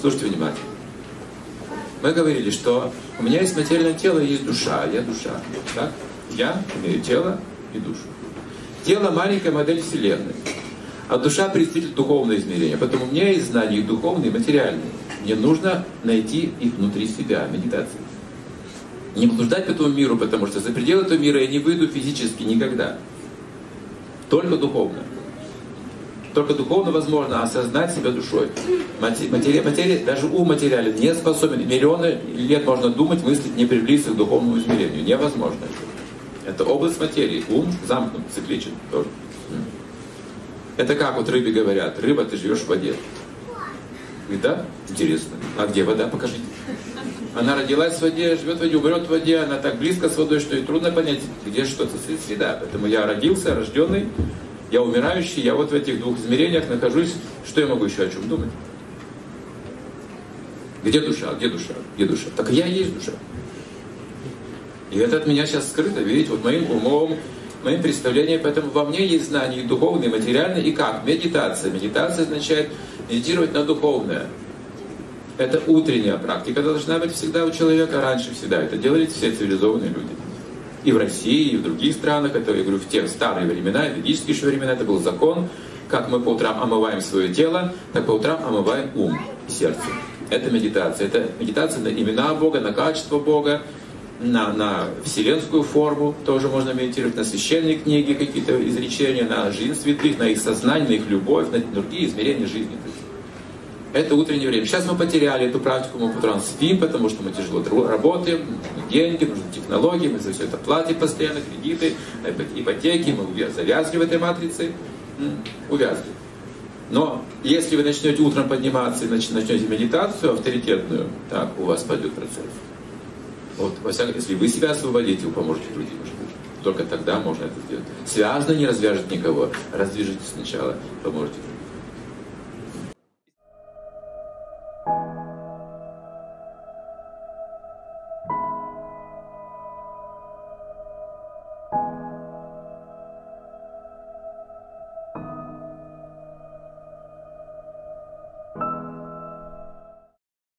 Слушайте внимательно. Мы говорили, что у меня есть материальное тело и есть душа, я душа. Так? Я имею тело и душу. Тело – маленькая модель Вселенной. А душа – представитель духовного измерения. Поэтому у меня есть знания и духовные, и материальные. Мне нужно найти их внутри себя, медитация. Не блуждать по этому миру, потому что за пределы этого мира я не выйду физически никогда. Только духовно. Только духовно возможно осознать себя душой. Материя, материя, даже ум материален не способен. Миллионы лет можно думать, мыслить, не приблизиться к духовному измерению. Невозможно. Это область материи. Ум замкнут, цикличен тоже. Это как вот рыбе говорят, рыба, ты живешь в воде. Говорит, да? Интересно. А где вода? Покажите. Она родилась в воде, живет в воде, умрет в воде, она так близко с водой, что ей трудно понять, где что-то среда. Поэтому я родился, рожденный, я умирающий, я вот в этих двух измерениях нахожусь. Что я могу еще о чем думать? Где душа? Где душа? Где душа? Так я и есть душа. И это от меня сейчас скрыто, видите, вот моим умом, моим представлением, поэтому во мне есть знания и духовные, и материальные, и как? Медитация. Медитация означает медитировать на духовное. Это утренняя практика должна быть всегда у человека, раньше всегда. Это делали все цивилизованные люди. И в России, и в других странах, это, я говорю, в те старые времена, ведические еще времена, это был закон, как мы по утрам омываем свое тело, так по утрам омываем ум сердце. Это медитация. Это медитация на имена Бога, на качество Бога, на, на вселенскую форму тоже можно медитировать, на священные книги, какие-то изречения, на жизнь святых, на их сознание, на их любовь, на другие измерения жизни. Это утреннее время. Сейчас мы потеряли эту практику, мы по утрам спим, потому что мы тяжело работаем, деньги, нужны технологии, мы за все это платим постоянно, кредиты, ипотеки, мы завязли в этой матрице, увязли. Но если вы начнете утром подниматься и начнете медитацию авторитетную, так у вас пойдет процесс. Вот, во всяком, если вы себя освободите, вы поможете другим. Только тогда можно это сделать. Связано не развяжет никого. Раздвижите сначала, поможете другим.